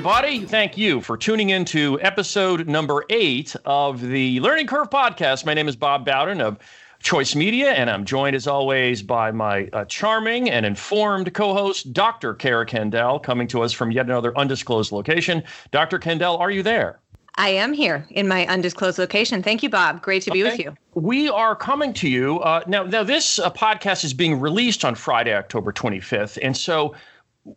everybody. Thank you for tuning in to episode number eight of the Learning Curve podcast. My name is Bob Bowden of Choice Media, and I'm joined as always by my uh, charming and informed co host, Dr. Cara Candal, coming to us from yet another undisclosed location. Dr. Candal, are you there? I am here in my undisclosed location. Thank you, Bob. Great to be okay. with you. We are coming to you uh, now. Now, this uh, podcast is being released on Friday, October 25th, and so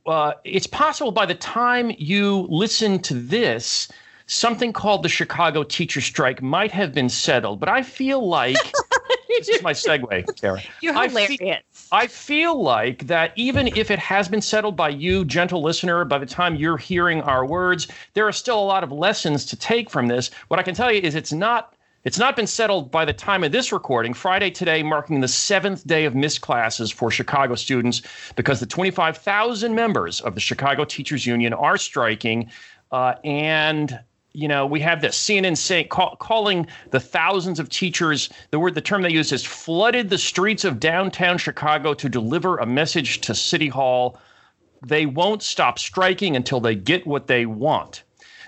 uh, it's possible by the time you listen to this, something called the Chicago teacher strike might have been settled. But I feel like this is my segue, Cara. You're hilarious. I feel, I feel like that even if it has been settled by you, gentle listener, by the time you're hearing our words, there are still a lot of lessons to take from this. What I can tell you is it's not it's not been settled by the time of this recording. Friday today, marking the seventh day of missed classes for Chicago students because the 25,000 members of the Chicago Teachers Union are striking. Uh, and you know, we have this CNN saying, call, calling the thousands of teachers, the word, the term they use is flooded the streets of downtown Chicago to deliver a message to City Hall. They won't stop striking until they get what they want.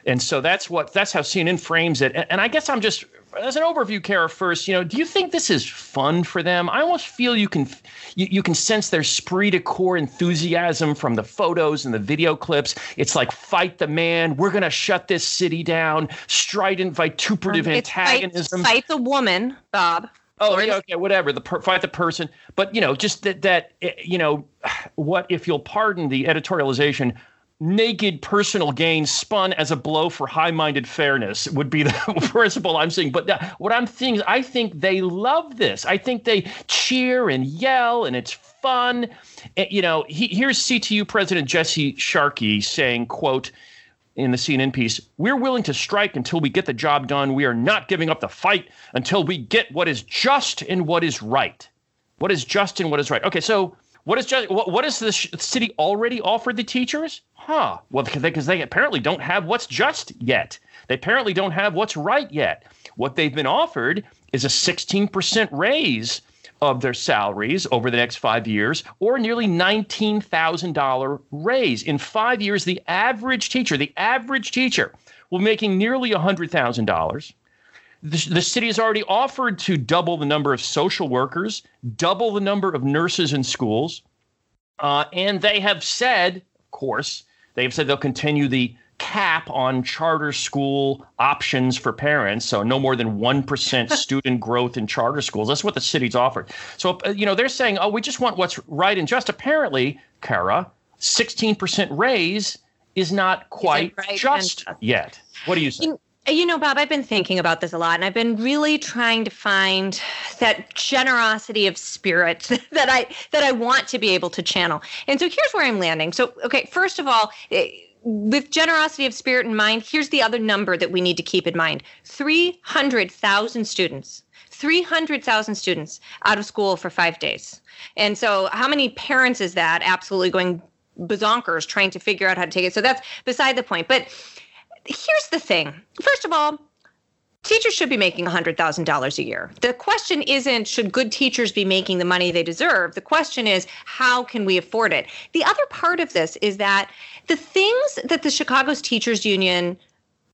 And so that's what that's how CNN frames it. And, and I guess I'm just as an overview, Cara, first, you know, do you think this is fun for them? I almost feel you can you, you can sense their esprit de corps enthusiasm from the photos and the video clips. It's like fight the man, we're gonna shut this city down, strident vituperative um, antagonism. Fight, fight the woman, Bob. Oh, yeah, okay, whatever. The per, fight the person, but you know, just that that eh, you know, what if you'll pardon the editorialization? Naked personal gain spun as a blow for high-minded fairness would be the principle I'm seeing. But what I'm seeing is I think they love this. I think they cheer and yell, and it's fun. Eh, you know, he, here's CTU President Jesse Sharkey saying, "quote." in the CNN piece, we're willing to strike until we get the job done. We are not giving up the fight until we get what is just and what is right. What is just and what is right. Okay, so what is just what, what is the city already offered the teachers? Huh. Well, because they, they apparently don't have what's just yet. They apparently don't have what's right yet. What they've been offered is a 16% raise of their salaries over the next five years, or nearly $19,000 raise. In five years, the average teacher, the average teacher, will be making nearly $100,000. The, the city has already offered to double the number of social workers, double the number of nurses in schools. Uh, and they have said, of course, They've said they'll continue the cap on charter school options for parents. So no more than 1% student growth in charter schools. That's what the city's offered. So, uh, you know, they're saying, oh, we just want what's right and just. Apparently, Cara, 16% raise is not quite right just yet. What do you say? You know, Bob, I've been thinking about this a lot, and I've been really trying to find that generosity of spirit that I that I want to be able to channel. And so here's where I'm landing. So, okay, first of all, eh, with generosity of spirit in mind, here's the other number that we need to keep in mind: three hundred thousand students. 300,000 students out of school for five days. And so, how many parents is that absolutely going bazonkers trying to figure out how to take it? So, that's beside the point. But here's the thing first of all, teachers should be making $100,000 a year. The question isn't should good teachers be making the money they deserve? The question is how can we afford it? The other part of this is that the things that the Chicago's teachers union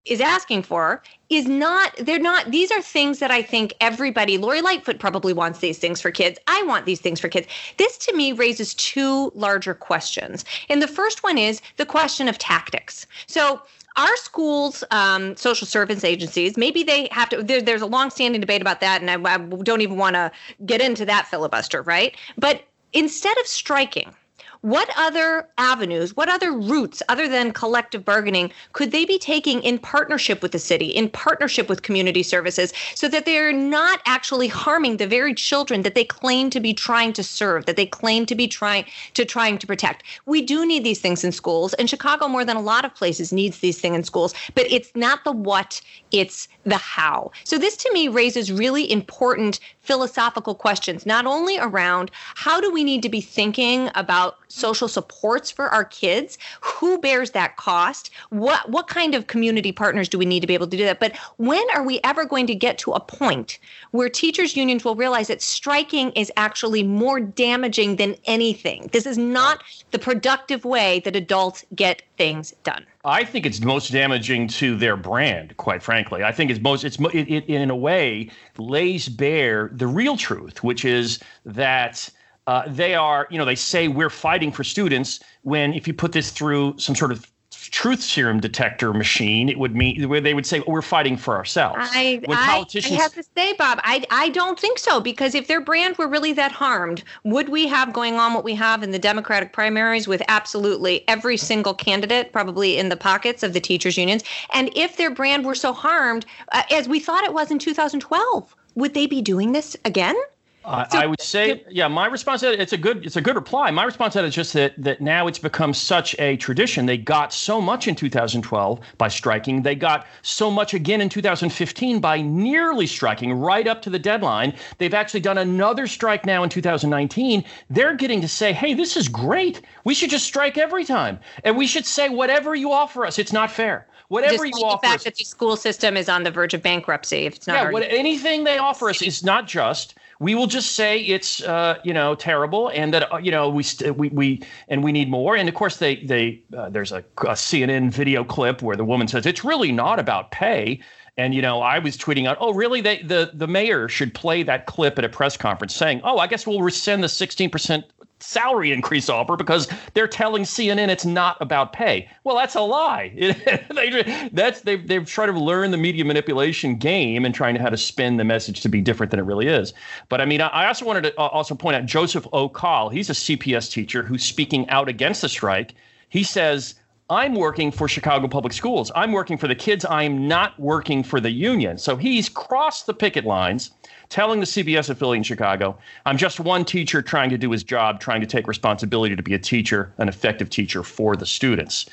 is asking for is not they're not these are things that I think everybody Lori Lightfoot probably wants these things for kids. I want these things for kids. This to me raises two larger questions. And the first one is the question of tactics. So our schools um, social service agencies maybe they have to there, there's a long-standing debate about that and I, I don't even want to get into that filibuster right? But instead of striking what other avenues, what other routes other than collective bargaining could they be taking in partnership with the city, in partnership with community services, so that they're not actually harming the very children that they claim to be trying to serve, that they claim to be trying to trying to protect? We do need these things in schools, and Chicago more than a lot of places needs these things in schools, but it's not the what, it's the how. So this to me raises really important philosophical questions, not only around how do we need to be thinking about social supports for our kids, who bears that cost? What what kind of community partners do we need to be able to do that? But when are we ever going to get to a point where teachers unions will realize that striking is actually more damaging than anything? This is not the productive way that adults get things done. I think it's most damaging to their brand, quite frankly. I think it's most it's it, it in a way lays bare the real truth, which is that uh, they are, you know, they say we're fighting for students when if you put this through some sort of truth serum detector machine, it would mean where they would say we're fighting for ourselves. I, I, I, have to say, Bob, I, I don't think so because if their brand were really that harmed, would we have going on what we have in the Democratic primaries with absolutely every single candidate probably in the pockets of the teachers unions? And if their brand were so harmed, uh, as we thought it was in 2012, would they be doing this again? Uh, so, I would say, yeah. My response to that, it's a good, it's a good reply. My response to that is just that that now it's become such a tradition. They got so much in 2012 by striking. They got so much again in 2015 by nearly striking right up to the deadline. They've actually done another strike now in 2019. They're getting to say, hey, this is great. We should just strike every time, and we should say whatever you offer us. It's not fair. Whatever Despite you offer the fact us, that the school system is on the verge of bankruptcy. If it's not, yeah, what, anything they offer us is not just we will just say it's uh, you know terrible and that uh, you know we, st- we we and we need more. And of course they they uh, there's a, a, CNN video clip where the woman says it's really not about pay. And you know I was tweeting out oh really? They the the mayor should play that clip at a press conference saying oh I guess we'll rescind the 16% salary increase offer because they're telling CNN it's not about pay. Well, that's a lie. they, that's they've they've tried to learn the media manipulation game and trying to how to spin the message to be different than it really is. But I mean, I also wanted to uh, also point out Joseph O'Call. He's a CPS teacher who's speaking out against the strike. He says. I'm working for Chicago Public Schools. I'm working for the kids. I'm not working for the union. So he's crossed the picket lines telling the CBS affiliate in Chicago, I'm just one teacher trying to do his job, trying to take responsibility to be a teacher, an effective teacher for the students.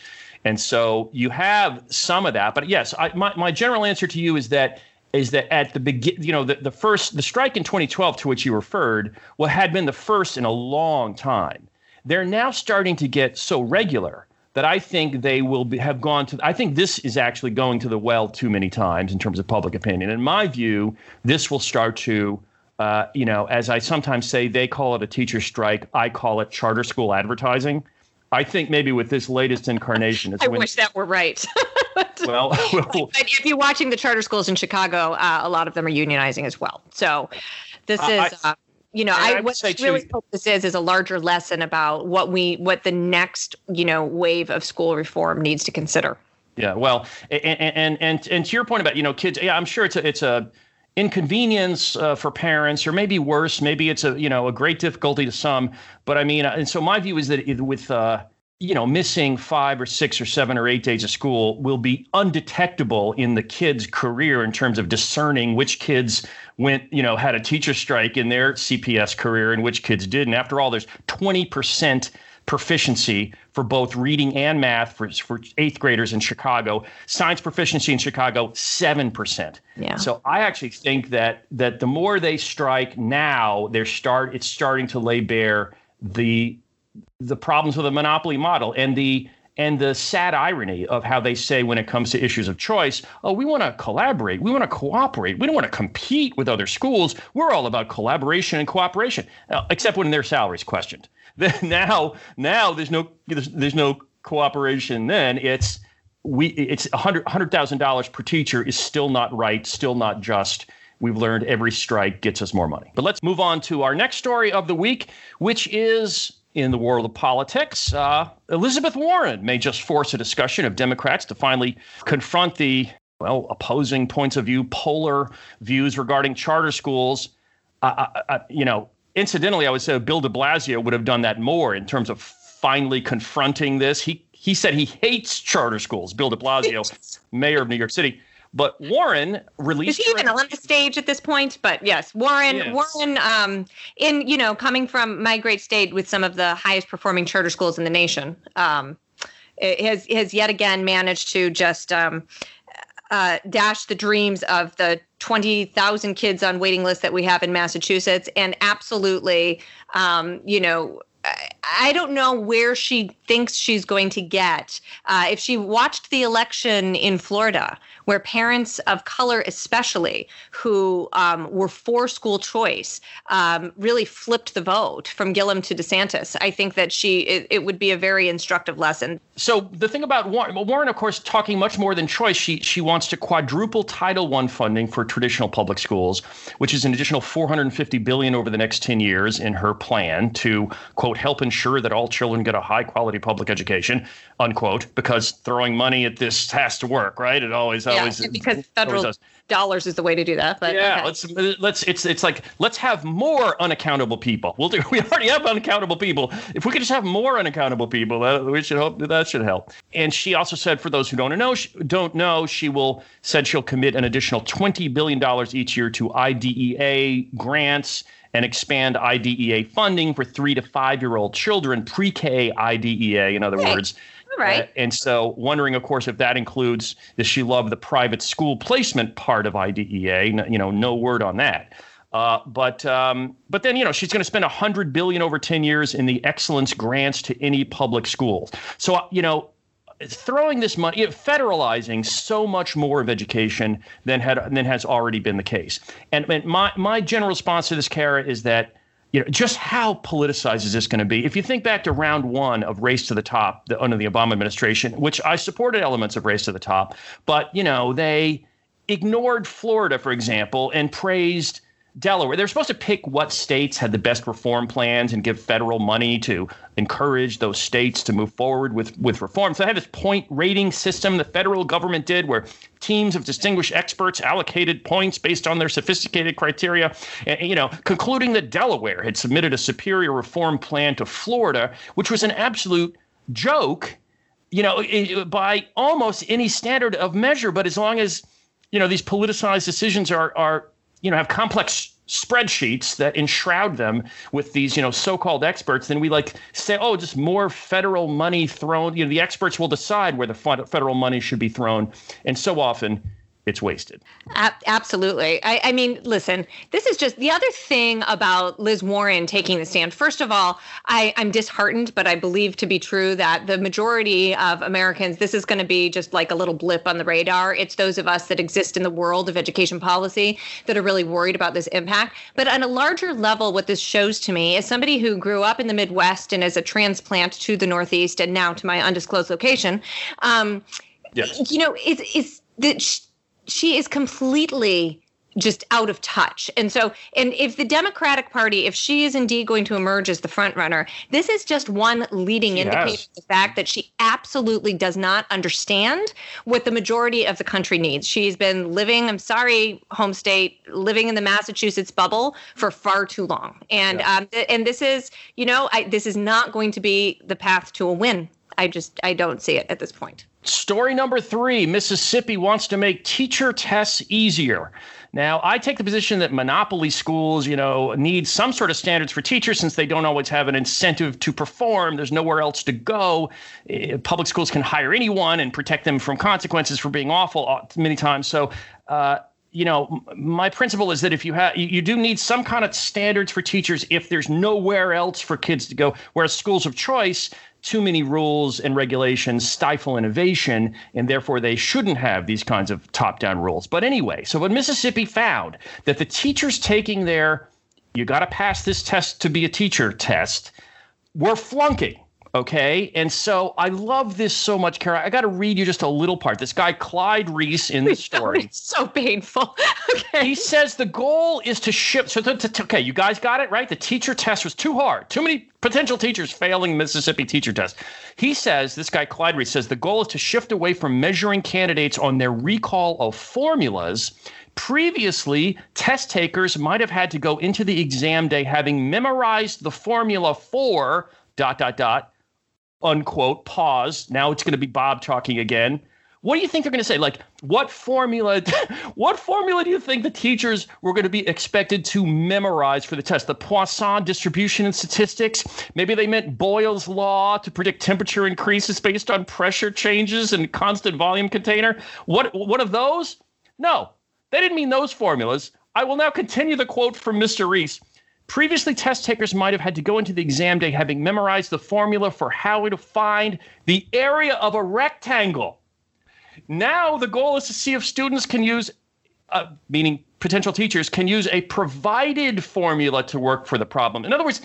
And so you have some of that. But yes, I, my, my general answer to you is that is that at the begin, you know, the, the first the strike in 2012 to which you referred, well, had been the first in a long time. They're now starting to get so regular that I think they will be, have gone to. I think this is actually going to the well too many times in terms of public opinion. In my view, this will start to, uh, you know, as I sometimes say, they call it a teacher strike. I call it charter school advertising. I think maybe with this latest incarnation, it's I when, wish that were right. well, well, if you're watching the charter schools in Chicago, uh, a lot of them are unionizing as well. So this is. I, uh, you know, I, I what I really too, hope this is is a larger lesson about what we what the next you know wave of school reform needs to consider. Yeah, well, and and and, and to your point about you know kids, yeah, I'm sure it's a it's a inconvenience uh, for parents, or maybe worse, maybe it's a you know a great difficulty to some. But I mean, and so my view is that it, with uh, you know, missing five or six or seven or eight days of school will be undetectable in the kid's career in terms of discerning which kids went, you know, had a teacher strike in their CPS career and which kids didn't. after all, there's 20% proficiency for both reading and math for, for eighth graders in Chicago. Science proficiency in Chicago, 7%. Yeah. So I actually think that that the more they strike now, they're start it's starting to lay bare the the problems with the monopoly model and the and the sad irony of how they say when it comes to issues of choice, oh, we want to collaborate, we want to cooperate, we don't want to compete with other schools. We're all about collaboration and cooperation, uh, except when their salaries questioned. Then now, now there's no there's, there's no cooperation. Then it's we it's hundred hundred thousand dollars per teacher is still not right, still not just. We've learned every strike gets us more money. But let's move on to our next story of the week, which is in the world of politics. Uh, Elizabeth Warren may just force a discussion of Democrats to finally confront the, well, opposing points of view, polar views regarding charter schools. Uh, uh, uh you know, incidentally, I would say Bill de Blasio would have done that more in terms of finally confronting this. He he said he hates charter schools. Bill de Blasio, mayor of New York City. But Warren released. Is he even on the stage at this point? But yes, Warren. Yes. Warren, um, in you know, coming from my great state with some of the highest performing charter schools in the nation, um, has has yet again managed to just um, uh, dash the dreams of the 20,000 kids on waiting lists that we have in Massachusetts and absolutely, um, you know, I don't know where she thinks she's going to get. Uh, if she watched the election in Florida, where parents of color, especially who um, were for school choice, um, really flipped the vote from Gillum to DeSantis, I think that she it, it, would be a very instructive lesson. So the thing about Warren, Warren, of course, talking much more than choice. She she wants to quadruple Title I funding for traditional public schools, which is an additional 450 billion over the next 10 years in her plan to quote help ensure that all children get a high quality public education unquote because throwing money at this has to work right? It always yeah, always because federal dollars is the way to do that but yeah okay. let's let's it's it's like let's have more unaccountable people. We'll do we already have unaccountable people. If we could just have more unaccountable people that, we should hope that, that should help. And she also said for those who don't know don't know she will said she'll commit an additional 20 billion dollars each year to IDEA grants and expand IDEA funding for three to five year old children, pre K IDEA, in other words. Right. Uh, and so, wondering, of course, if that includes does she love the private school placement part of IDEA? You know, no word on that. Uh, but um, but then you know she's going to spend a hundred billion over ten years in the excellence grants to any public schools. So you know throwing this money, federalizing so much more of education than had than has already been the case. And, and my my general response to this, Cara, is that you know just how politicized is this going to be? If you think back to round one of Race to the Top the, under the Obama administration, which I supported elements of Race to the Top, but you know they ignored Florida, for example, and praised Delaware. They're supposed to pick what states had the best reform plans and give federal money to encourage those states to move forward with, with reform. So they had this point rating system the federal government did where teams of distinguished experts allocated points based on their sophisticated criteria. And, you know, concluding that Delaware had submitted a superior reform plan to Florida, which was an absolute joke, you know, eh, eh, by almost any standard of measure. But as long as, you know, these politicized decisions are, are you know have complex spreadsheets that enshroud them with these you know so-called experts then we like say oh just more federal money thrown you know the experts will decide where the federal money should be thrown and so often it's wasted. absolutely. I, I, mean, listen, this is just the other thing about Liz Warren taking the stand. First of all, I, I'm disheartened, but I believe to be true that the majority of Americans, this is going to be just like a little blip on the radar. It's those of us that exist in the world of education policy that are really worried about this impact. But on a larger level, what this shows to me is somebody who grew up in the Midwest and as a transplant to the Northeast and now to my undisclosed location. Um, yes. You know, it's, it's that she is completely just out of touch. And so, and if the Democratic Party, if she is indeed going to emerge as the front runner, this is just one leading she indicator has. of the fact that she absolutely does not understand what the majority of the country needs. She's been living, I'm sorry, home state, living in the Massachusetts bubble for far too long. And yeah. um, and this is, you know, I, this is not going to be the path to a win. I just I don't see it at this point. Story number three Mississippi wants to make teacher tests easier. Now, I take the position that monopoly schools, you know, need some sort of standards for teachers since they don't always have an incentive to perform. There's nowhere else to go. Eh, public schools can hire anyone and protect them from consequences for being awful uh, many times. So, uh, you know, my principle is that if you have, you do need some kind of standards for teachers if there's nowhere else for kids to go. Whereas schools of choice, too many rules and regulations stifle innovation, and therefore they shouldn't have these kinds of top down rules. But anyway, so what Mississippi found that the teachers taking their, you got to pass this test to be a teacher test, were flunking. Okay. And so I love this so much, Cara. I got to read you just a little part. This guy, Clyde Reese, in the story. It's so painful. okay. He says the goal is to ship. So, to, to, okay, you guys got it, right? The teacher test was too hard. Too many potential teachers failing Mississippi teacher test. He says, this guy, Clyde Reese, says the goal is to shift away from measuring candidates on their recall of formulas Previously, test takers might have had to go into the exam day having memorized the formula for dot dot dot unquote, pause. Now it's going to be Bob talking again. What do you think they're going to say? Like, what formula? what formula do you think the teachers were going to be expected to memorize for the test? The Poisson distribution and statistics. Maybe they meant Boyle's law to predict temperature increases based on pressure changes and constant volume container. What? What of those? No, they didn't mean those formulas. I will now continue the quote from Mr. Reese. Previously, test takers might have had to go into the exam day having memorized the formula for how to find the area of a rectangle. Now, the goal is to see if students can use, uh, meaning potential teachers, can use a provided formula to work for the problem. In other words,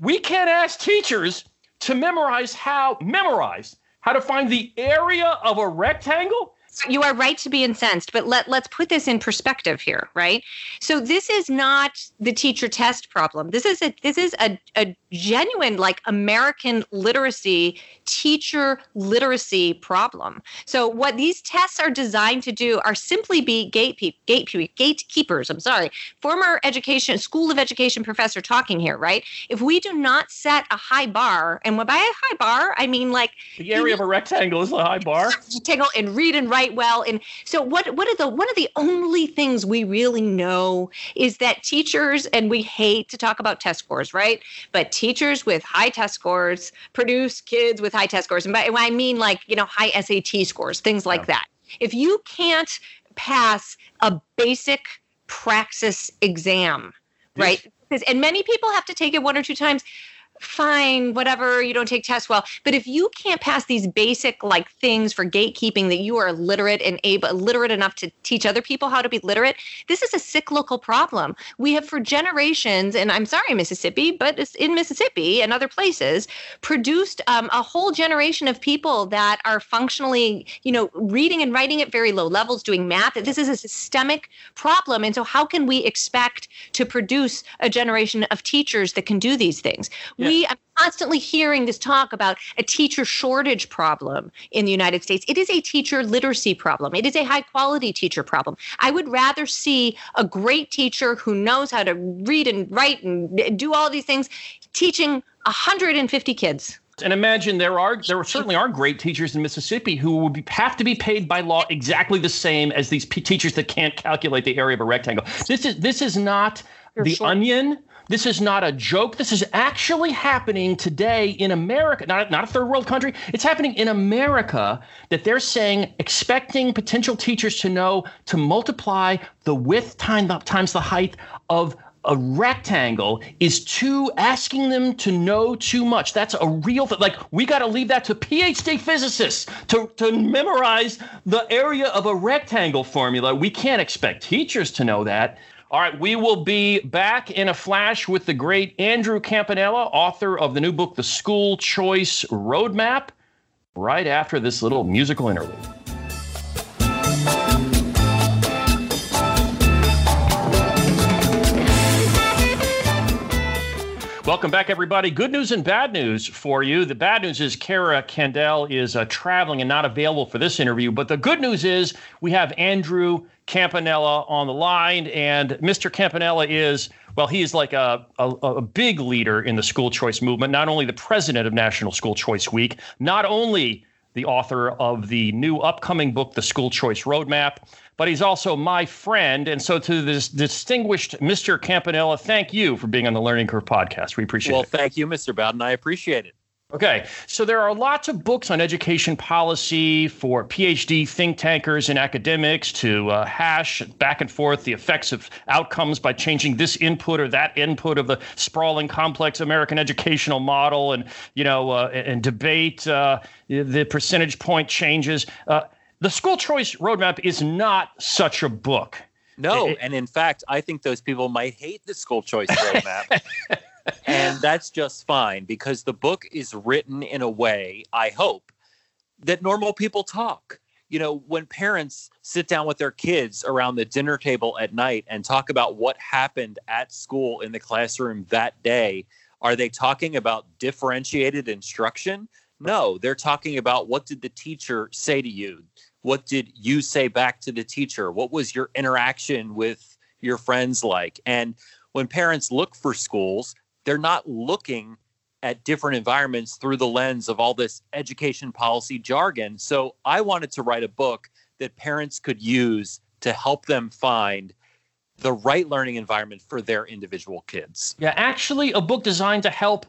we can't ask teachers to memorize how, memorize how to find the area of a rectangle you are right to be incensed, but let, let's put this in perspective here, right? So this is not the teacher test problem. This is a this is a, a genuine like American literacy, teacher literacy problem. So what these tests are designed to do are simply be gate gate gatekeepers. I'm sorry, former education school of education professor talking here, right? If we do not set a high bar, and by a high bar I mean like the area of a rectangle is a high bar. Rectangle and read and write well. And so what what are the one of the only things we really know is that teachers and we hate to talk about test scores, right? But teachers with high test scores produce kids with high test scores. And by I mean like, you know, high SAT scores, things like yeah. that. If you can't pass a basic praxis exam, right? And many people have to take it one or two times fine, whatever, you don't take tests well. But if you can't pass these basic like things for gatekeeping that you are literate and able literate enough to teach other people how to be literate, this is a cyclical problem. We have for generations, and I'm sorry, Mississippi, but it's in Mississippi and other places, produced um, a whole generation of people that are functionally, you know, reading and writing at very low levels, doing math. This is a systemic problem. And so how can we expect to produce a generation of teachers that can do these things? Yeah we I'm constantly hearing this talk about a teacher shortage problem in the United States. It is a teacher literacy problem. It is a high quality teacher problem. I would rather see a great teacher who knows how to read and write and do all these things teaching 150 kids and imagine there are there certainly are great teachers in Mississippi who would be, have to be paid by law exactly the same as these p- teachers that can't calculate the area of a rectangle. This is this is not the onion this is not a joke. This is actually happening today in America, not, not a third world country. It's happening in America that they're saying, expecting potential teachers to know to multiply the width time, times the height of a rectangle is too asking them to know too much. That's a real thing. Like we got to leave that to PhD physicists to, to memorize the area of a rectangle formula. We can't expect teachers to know that. All right, we will be back in a flash with the great Andrew Campanella, author of the new book, The School Choice Roadmap, right after this little musical interlude. Welcome back, everybody. Good news and bad news for you. The bad news is Cara Candal is uh, traveling and not available for this interview. But the good news is we have Andrew Campanella on the line. And Mr. Campanella is, well, he is like a, a, a, big leader in the school choice movement, not only the president of National School Choice Week, not only the author of the new upcoming book, The School Choice Roadmap, but he's also my friend. And so, to this distinguished Mr. Campanella, thank you for being on the Learning Curve podcast. We appreciate well, it. Well, thank you, Mr. Bowden. I appreciate it. Okay, so there are lots of books on education policy for PhD think tankers and academics to uh, hash back and forth the effects of outcomes by changing this input or that input of the sprawling, complex American educational model, and you know, uh, and debate uh, the percentage point changes. The school choice roadmap is not such a book. No, it, and in fact, I think those people might hate the school choice roadmap. and that's just fine because the book is written in a way, I hope, that normal people talk. You know, when parents sit down with their kids around the dinner table at night and talk about what happened at school in the classroom that day, are they talking about differentiated instruction? No, they're talking about what did the teacher say to you? What did you say back to the teacher? What was your interaction with your friends like? And when parents look for schools, they're not looking at different environments through the lens of all this education policy jargon. So I wanted to write a book that parents could use to help them find the right learning environment for their individual kids. Yeah, actually, a book designed to help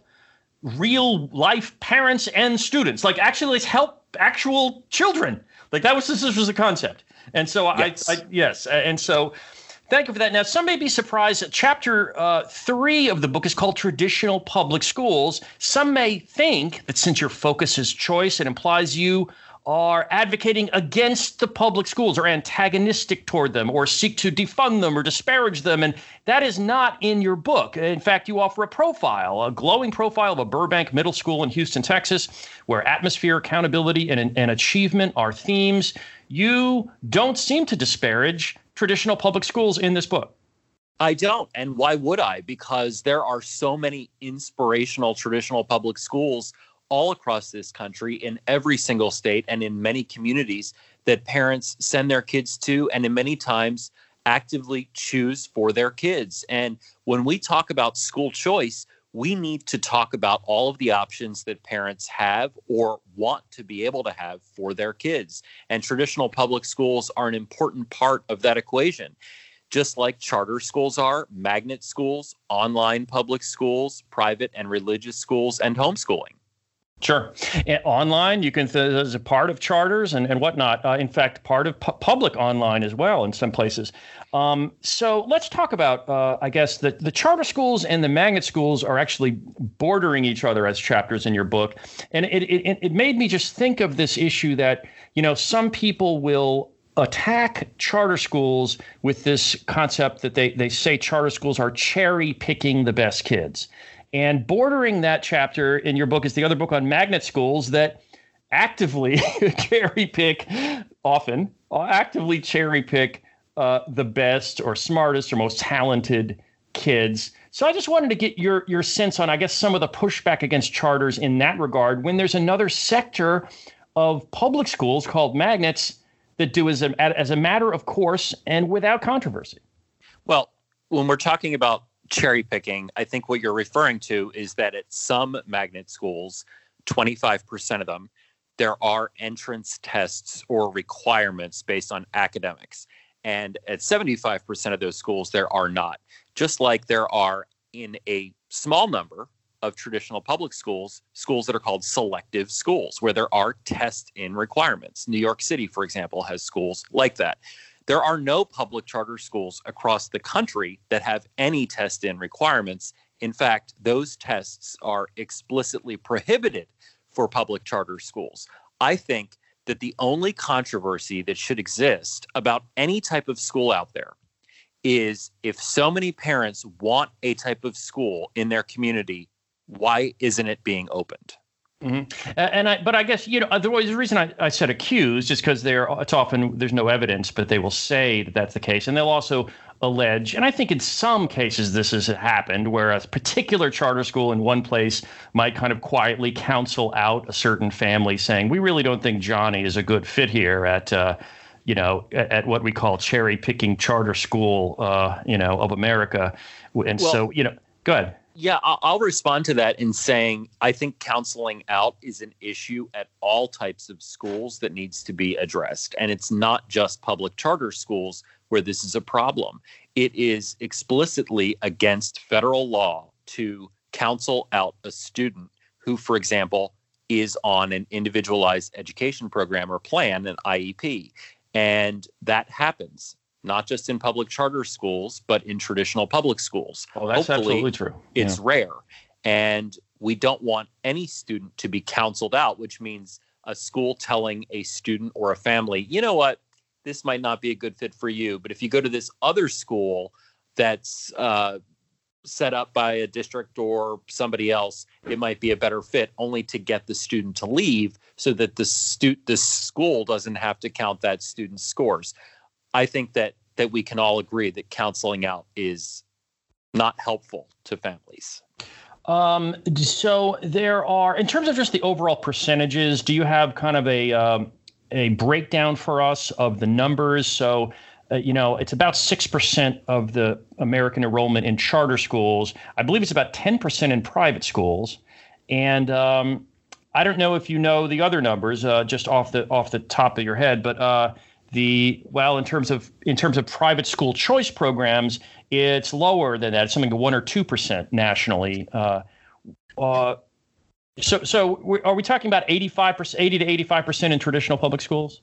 real life parents and students. Like, actually, let's help actual children. Like that was this was a concept. And so yes. I, I yes, and so Thank you for that. Now, some may be surprised that chapter uh, three of the book is called Traditional Public Schools. Some may think that since your focus is choice, it implies you are advocating against the public schools or antagonistic toward them or seek to defund them or disparage them. And that is not in your book. In fact, you offer a profile, a glowing profile of a Burbank Middle School in Houston, Texas, where atmosphere, accountability, and, and achievement are themes. You don't seem to disparage traditional public schools in this book. I don't. And why would I? Because there are so many inspirational traditional public schools all across this country in every single state and in many communities that parents send their kids to and in many times actively choose for their kids. And when we talk about school choice, we need to talk about all of the options that parents have or want to be able to have for their kids. And traditional public schools are an important part of that equation. Just like charter schools are, magnet schools, online public schools, private and religious schools, and homeschooling. Sure. And online, you can, as a part of charters and, and whatnot. Uh, in fact, part of pu- public online as well in some places. Um, so let's talk about, uh, I guess, the, the charter schools and the magnet schools are actually bordering each other as chapters in your book. And it, it, it made me just think of this issue that, you know, some people will attack charter schools with this concept that they, they say charter schools are cherry picking the best kids. And bordering that chapter in your book is the other book on magnet schools that actively cherry pick, often actively cherry pick uh, the best or smartest or most talented kids. So I just wanted to get your your sense on, I guess, some of the pushback against charters in that regard. When there's another sector of public schools called magnets that do as a as a matter of course and without controversy. Well, when we're talking about cherry picking, I think what you're referring to is that at some magnet schools, 25% of them, there are entrance tests or requirements based on academics. And at 75% of those schools, there are not. Just like there are in a small number of traditional public schools, schools that are called selective schools, where there are test in requirements. New York City, for example, has schools like that. There are no public charter schools across the country that have any test in requirements. In fact, those tests are explicitly prohibited for public charter schools. I think that the only controversy that should exist about any type of school out there is if so many parents want a type of school in their community, why isn't it being opened? Mm-hmm. And I, but I guess you know the, the reason I, I said accused is because they're it's often there's no evidence, but they will say that that's the case, and they'll also allege, and I think in some cases this has happened, where a particular charter school in one place might kind of quietly counsel out a certain family, saying we really don't think Johnny is a good fit here at. Uh, you know, at, at, what we call cherry picking charter school, uh, you know, of America, and well, so you know, go ahead. Yeah, I'll respond to that in saying I think counseling out is an issue at all types of schools that needs to be addressed. And it's not just public charter schools where this is a problem. It is explicitly against federal law to counsel out a student who, for example, is on an individualized education program or plan, an IEP. And that happens not just in public charter schools, but in traditional public schools. Oh, that's Hopefully, absolutely true. Yeah. It's rare. And we don't want any student to be counseled out, which means a school telling a student or a family, you know what, this might not be a good fit for you. But if you go to this other school that's uh, set up by a district or somebody else, it might be a better fit, only to get the student to leave so that the stu- the school doesn't have to count that student's scores. I think that that we can all agree that counseling out is not helpful to families. Um, so there are, in terms of just the overall percentages, do you have kind of a um, a breakdown for us of the numbers? So, uh, you know, it's about six percent of the American enrollment in charter schools. I believe it's about ten percent in private schools, and um, I don't know if you know the other numbers uh, just off the off the top of your head, but uh, the well in terms of in terms of private school choice programs it's lower than that. It's something like one or two percent nationally. Uh, uh, so so are we talking about 85 percent 80 to 85 percent in traditional public schools?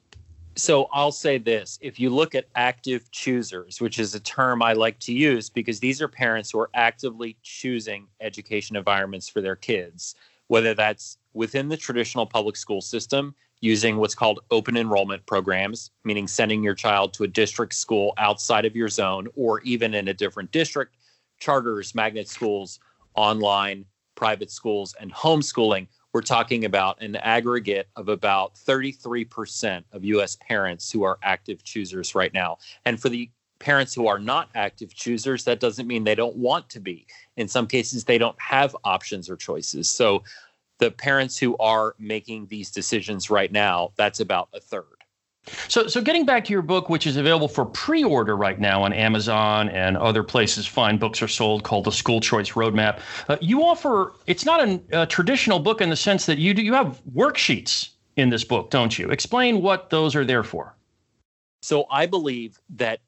So I'll say this. If you look at active choosers, which is a term I like to use because these are parents who are actively choosing education environments for their kids, whether that's within the traditional public school system using what's called open enrollment programs, meaning sending your child to a district school outside of your zone or even in a different district, charters, magnet schools, online, private schools, and homeschooling we're talking about an aggregate of about 33% of US parents who are active choosers right now. And for the parents who are not active choosers, that doesn't mean they don't want to be. In some cases, they don't have options or choices. So the parents who are making these decisions right now, that's about a third. So, so getting back to your book, which is available for pre-order right now on Amazon and other places fine books are sold, called the School Choice Roadmap. Uh, you offer it's not a, a, traditional book in the sense that you do you have worksheets in this book, don't you? Explain what those are there for. So, I believe that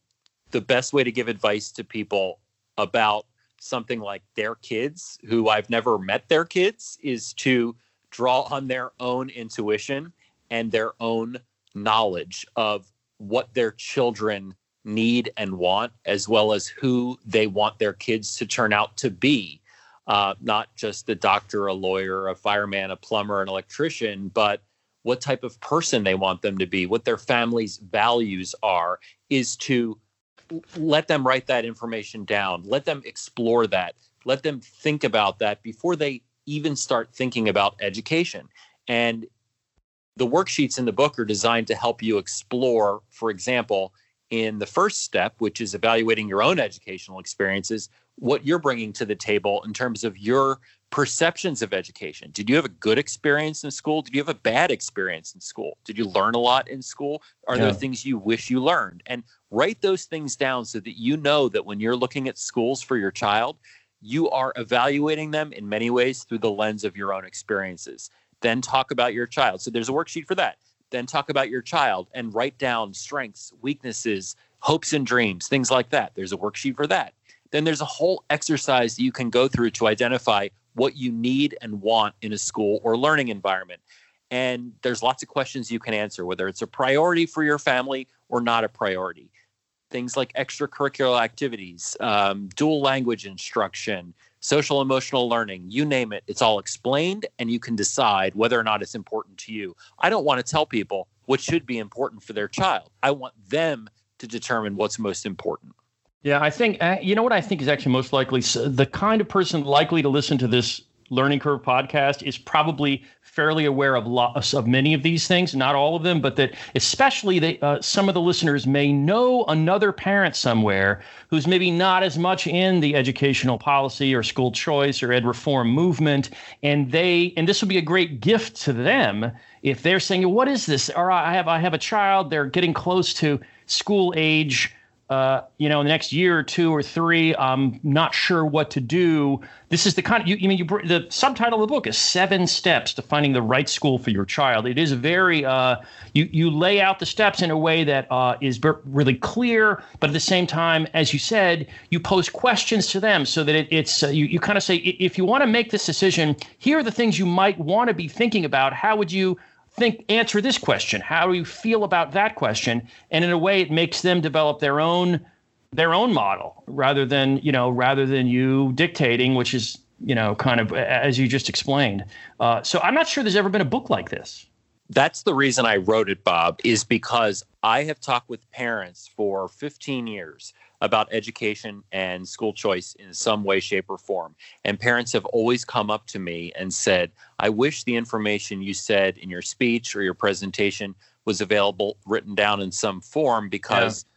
the best way to give advice to people about something like their kids, who I've never met their kids, is to draw on their own intuition and their own knowledge of what their children need and want, as well as who they want their kids to turn out to be. Uh, not just a doctor, a lawyer, a fireman, a plumber, an electrician, but what type of person they want them to be, what their family's values are, is to let them write that information down, let them explore that, let them think about that before they even start thinking about education. And the worksheets in the book are designed to help you explore, for example, in the first step, which is evaluating your own educational experiences, what you're bringing to the table in terms of your perceptions of education. Did you have a good experience in school? Did you have a bad experience in school? Did you learn a lot in school? Are yeah. there things you wish you learned? And write those things down so that you know that when you're looking at schools for your child, you are evaluating them in many ways through the lens of your own experiences. Then talk about your child. So there's a worksheet for that. Then talk about your child and write down strengths, weaknesses, hopes and dreams, things like that. There's a worksheet for that. Then there's a whole exercise that you can go through to identify what you need and want in a school or learning environment. And there's lots of questions you can answer, whether it's a priority for your family or not a priority. Things like extracurricular activities, um, dual language instruction, social emotional learning, you name it, it's all explained and you can decide whether or not it's important to you. I don't want to tell people what should be important for their child. I want them to determine what's most important. Yeah, I think, uh, you know what I think is actually most likely the kind of person likely to listen to this Learning Curve podcast is probably fairly aware of lots of many of these things, not all of them, but that especially they, uh, some of the listeners may know another parent somewhere who's maybe not as much in the educational policy or school choice or ed reform movement, and they and this would be a great gift to them if they're saying, "What is this?" Or I have I have a child, they're getting close to school age uh, you know, in the next year or two or three, I'm not sure what to do. This is the kind of, you, you mean, you, the subtitle of the book is Seven Steps to Finding the Right School for Your Child. It is very, uh, you, you lay out the steps in a way that uh, is really clear, but at the same time, as you said, you pose questions to them so that it, it's, uh, you, you kind of say, if you want to make this decision, here are the things you might want to be thinking about. How would you think answer this question. How do you feel about that question? And in a way it makes them develop their own their own model rather than you know rather than you dictating which is you know kind of as you just explained. Uh, so i'm not sure there's ever been a book like this that's the reason i wrote it bob is because i have talked with parents for 15 years about education and school choice in some way, shape, or form. And parents have always come up to me and said, I wish the information you said in your speech or your presentation was available written down in some form because. Yeah.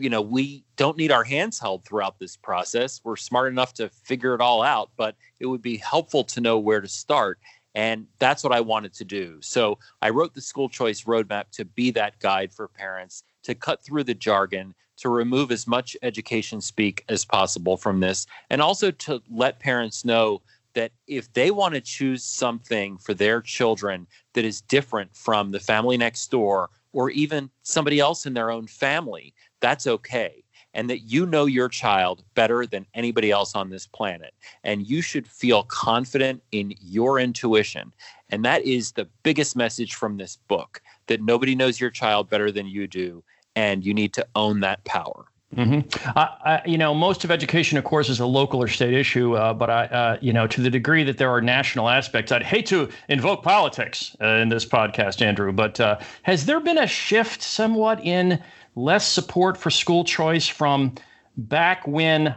You know, we don't need our hands held throughout this process. We're smart enough to figure it all out, but it would be helpful to know where to start. And that's what I wanted to do. So I wrote the school choice roadmap to be that guide for parents, to cut through the jargon, to remove as much education speak as possible from this, and also to let parents know that if they want to choose something for their children that is different from the family next door or even somebody else in their own family, that's okay. And that you know your child better than anybody else on this planet. And you should feel confident in your intuition. And that is the biggest message from this book that nobody knows your child better than you do, and you need to own that power. Mm-hmm. I, you know, most of education, of course, is a local or state issue. Uh, but I, uh, you know, to the degree that there are national aspects, I'd hate to invoke politics uh, in this podcast, Andrew. But uh, has there been a shift somewhat in less support for school choice from back when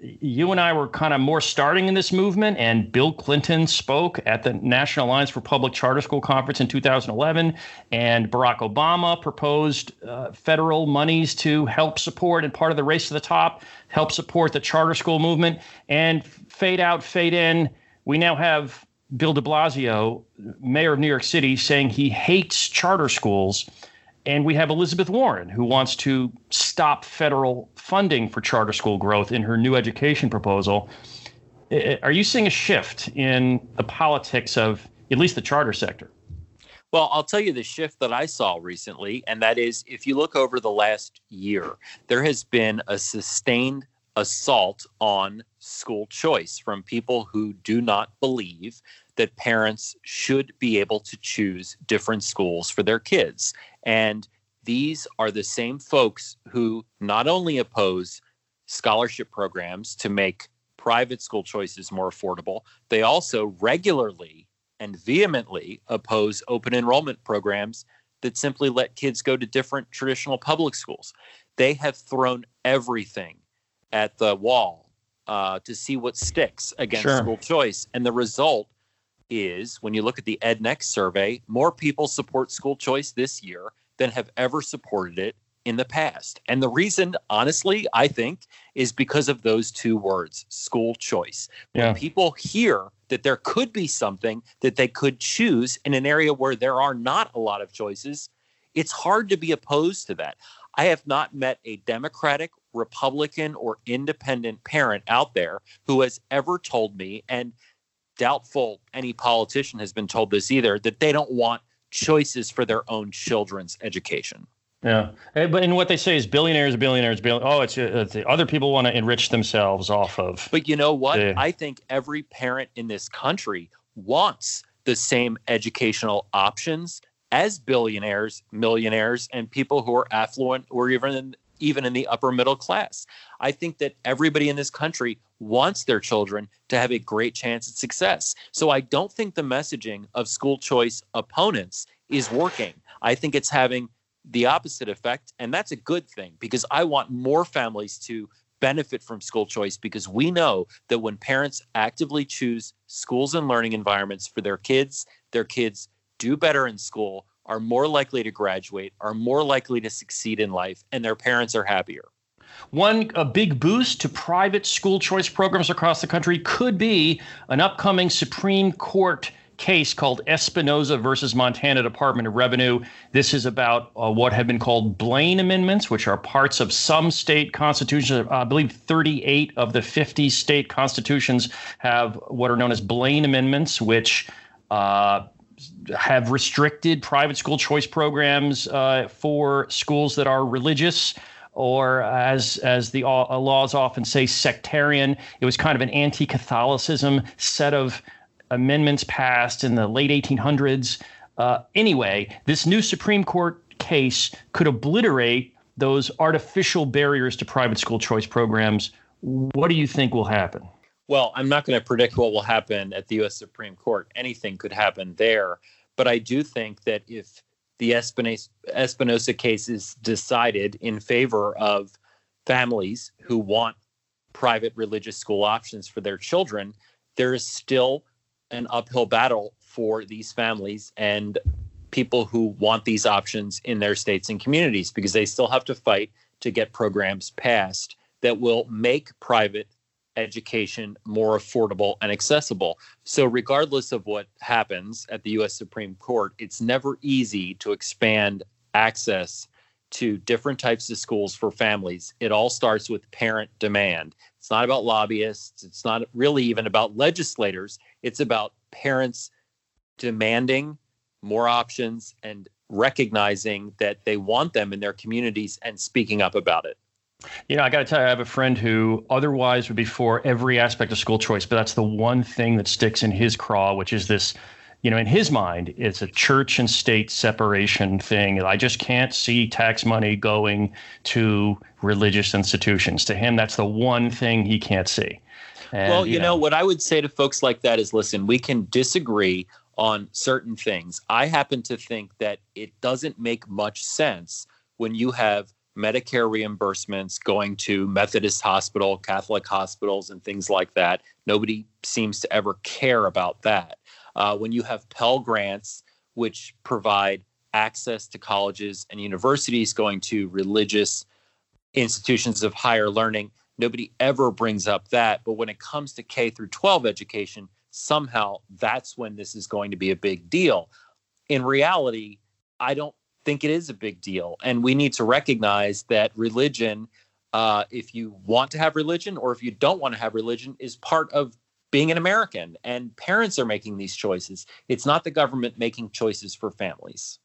you and I were kind of more starting in this movement, and Bill Clinton spoke at the National Alliance for Public Charter School Conference in 2011, and Barack Obama proposed uh, federal monies to help support and part of the race to the top, help support the charter school movement, and fade out, fade in. We now have Bill de Blasio, mayor of New York City, saying he hates charter schools. And we have Elizabeth Warren, who wants to stop federal funding for charter school growth in her new education proposal. Are you seeing a shift in the politics of at least the charter sector? Well, I'll tell you the shift that I saw recently, and that is if you look over the last year, there has been a sustained assault on school choice from people who do not believe that parents should be able to choose different schools for their kids. And these are the same folks who not only oppose scholarship programs to make private school choices more affordable, they also regularly and vehemently oppose open enrollment programs that simply let kids go to different traditional public schools. They have thrown everything at the wall uh, to see what sticks against sure. school choice. And the result is when you look at the EdNext survey, more people support school choice this year than have ever supported it in the past. And the reason, honestly, I think, is because of those two words school choice. Yeah. When people hear that there could be something that they could choose in an area where there are not a lot of choices, it's hard to be opposed to that. I have not met a Democratic, Republican, or independent parent out there who has ever told me, and doubtful any politician has been told this either, that they don't want choices for their own children's education. Yeah, but and what they say is billionaires, billionaires, billionaires. Oh, it's, uh, it's the other people want to enrich themselves off of. But you know what? The, I think every parent in this country wants the same educational options as billionaires, millionaires, and people who are affluent or even in, even in the upper middle class. I think that everybody in this country wants their children to have a great chance at success. So I don't think the messaging of school choice opponents is working. I think it's having the opposite effect. And that's a good thing because I want more families to benefit from school choice because we know that when parents actively choose schools and learning environments for their kids, their kids do better in school, are more likely to graduate, are more likely to succeed in life, and their parents are happier. One a big boost to private school choice programs across the country could be an upcoming Supreme Court case called Espinoza versus Montana Department of Revenue. This is about uh, what have been called Blaine amendments, which are parts of some state constitutions. I believe 38 of the 50 state constitutions have what are known as Blaine amendments, which uh, have restricted private school choice programs uh, for schools that are religious or as as the uh, laws often say, sectarian. It was kind of an anti-Catholicism set of amendments passed in the late 1800s. Uh, anyway, this new Supreme Court case could obliterate those artificial barriers to private school choice programs. What do you think will happen? Well, I'm not going to predict what will happen at the U.S. Supreme Court. Anything could happen there. But I do think that if the Espinoza, case is decided in favor of families who want private religious school options for their children, there is still an uphill battle for these families and people who want these options in their states and communities because they still have to fight to get programs passed that will make private education more affordable and accessible. So, regardless of what happens at the US Supreme Court, it's never easy to expand access to different types of schools for families. It all starts with parent demand. It's not about lobbyists, it's not really even about legislators, it's about parents demanding more options and recognizing that they want them in their communities and speaking up about it. You know, I got to tell you, I have a friend who otherwise would be for every aspect of school choice, but that's the one thing that sticks in his craw, which is this you know, in his mind, it's a church and state separation thing. I just can't see tax money going to religious institutions. To him, that's the one thing he can't see. And, well, you, you know, know, what I would say to folks like that is listen, we can disagree on certain things. I happen to think that it doesn't make much sense when you have Medicare reimbursements going to Methodist hospital, Catholic hospitals, and things like that. Nobody seems to ever care about that. Uh, when you have Pell Grants, which provide access to colleges and universities going to religious institutions of higher learning, nobody ever brings up that. But when it comes to K through 12 education, somehow that's when this is going to be a big deal. In reality, I don't think it is a big deal. And we need to recognize that religion, uh, if you want to have religion or if you don't want to have religion, is part of being an American, and parents are making these choices. It's not the government making choices for families.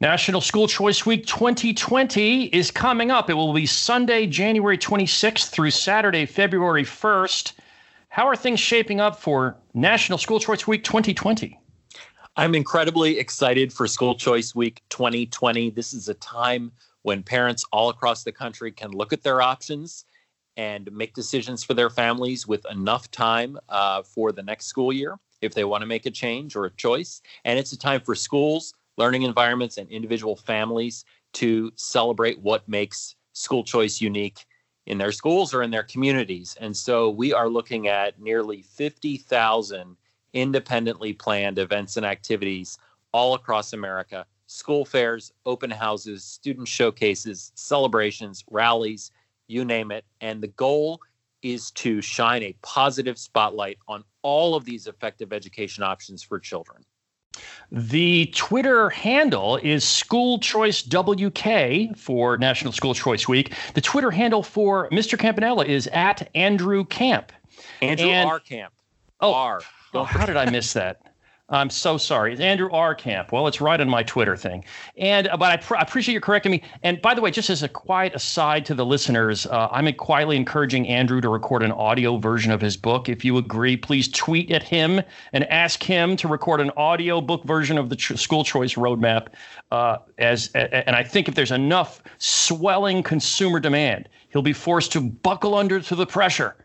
National School Choice Week 2020 is coming up. It will be Sunday, January 26th through Saturday, February 1st. How are things shaping up for National School Choice Week 2020? I'm incredibly excited for School Choice Week 2020. This is a time when parents all across the country can look at their options and make decisions for their families with enough time uh, for the next school year if they want to make a change or a choice. And it's a time for schools, learning environments, and individual families to celebrate what makes school choice unique in their schools or in their communities. And so we are looking at nearly 50,000 independently planned events and activities all across America school fairs, open houses, student showcases, celebrations, rallies, you name it. And the goal is to shine a positive spotlight on all of these effective education options for children. The Twitter handle is School Choice WK for National School Choice Week. The Twitter handle for Mr. Campanella is at Andrew Camp. Andrew and, R. Camp. Oh, R. Oh, how did I miss that? I'm so sorry. It's Andrew R. Camp. Well, it's right on my Twitter thing. And uh, but I, pr- I, appreciate you correcting me. And by the way, just as a quiet aside to the listeners, uh, I'm quietly encouraging Andrew to record an audio version of his book. If you agree, please tweet at him and ask him to record an audio book version of the ch- school choice roadmap. Uh, as and I think if there's enough swelling consumer demand, he'll be forced to buckle under to the pressure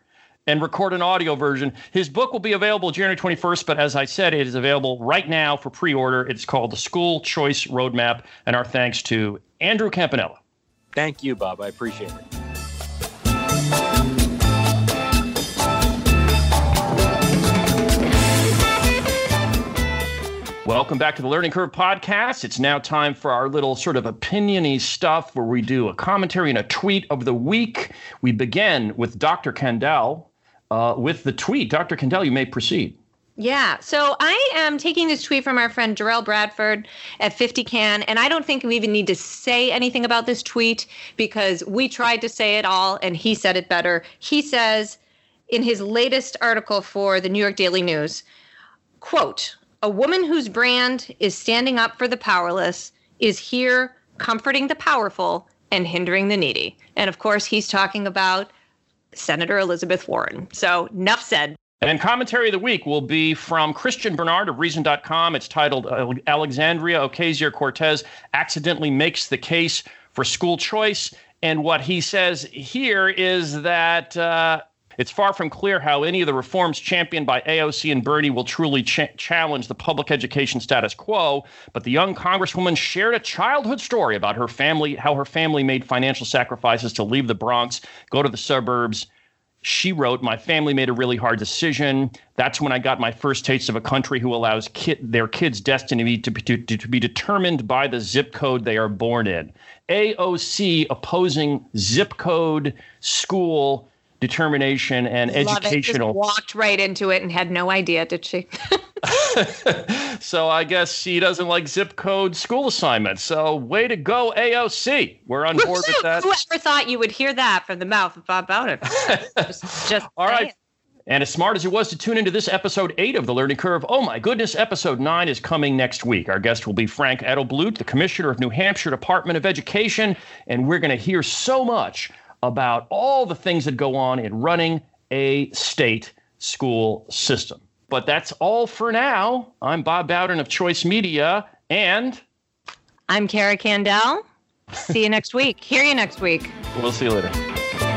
and record an audio version. His book will be available January 21st, but as I said, it is available right now for pre order. It's called The School Choice Roadmap, and our thanks to Andrew Campanella. Thank you, Bob. I appreciate it. Welcome back to the Learning Curve podcast. It's now time for our little sort of opiniony stuff where we do a commentary and a tweet of the week. We begin with Dr. Candal uh, with the tweet. Dr. Candal, you may proceed. Yeah. So I am taking this tweet from our friend Derrell Bradford at 50CAN, and I don't think we even need to say anything about this tweet because we tried to say it all and he said it better. He says in his latest article for the New York Daily News, quote, a woman whose brand is standing up for the powerless is here comforting the powerful and hindering the needy. And of course, he's talking about Senator Elizabeth Warren. So, enough said. And commentary of the week will be from Christian Bernard of Reason.com. It's titled Alexandria Ocasio Cortez Accidentally Makes the Case for School Choice. And what he says here is that. Uh, it's far from clear how any of the reforms championed by AOC and Bernie will truly ch- challenge the public education status quo. But the young Congresswoman shared a childhood story about her family, how her family made financial sacrifices to leave the Bronx, go to the suburbs. She wrote, My family made a really hard decision. That's when I got my first taste of a country who allows their kids' destiny to, to, to be determined by the zip code they are born in. AOC opposing zip code school determination and Love educational. Walked right into it and had no idea, did she? so I guess she doesn't like zip code school assignments. So way to go, AOC. We're on board with that. Whoever thought you would hear that from the mouth of Bob Bowden? just, just all right. And as smart as it was to tune into this episode eight of The Learning Curve, oh my goodness, episode nine is coming next week. Our guest will be Frank Edelblut, the Commissioner of New Hampshire Department of Education, and we're going to hear so much about all the things that go on in running a state school system. But that's all for now. I'm Bob Bowden of Choice Media, and I'm Cara Candal. See you next week. Hear you next week. We'll see you later.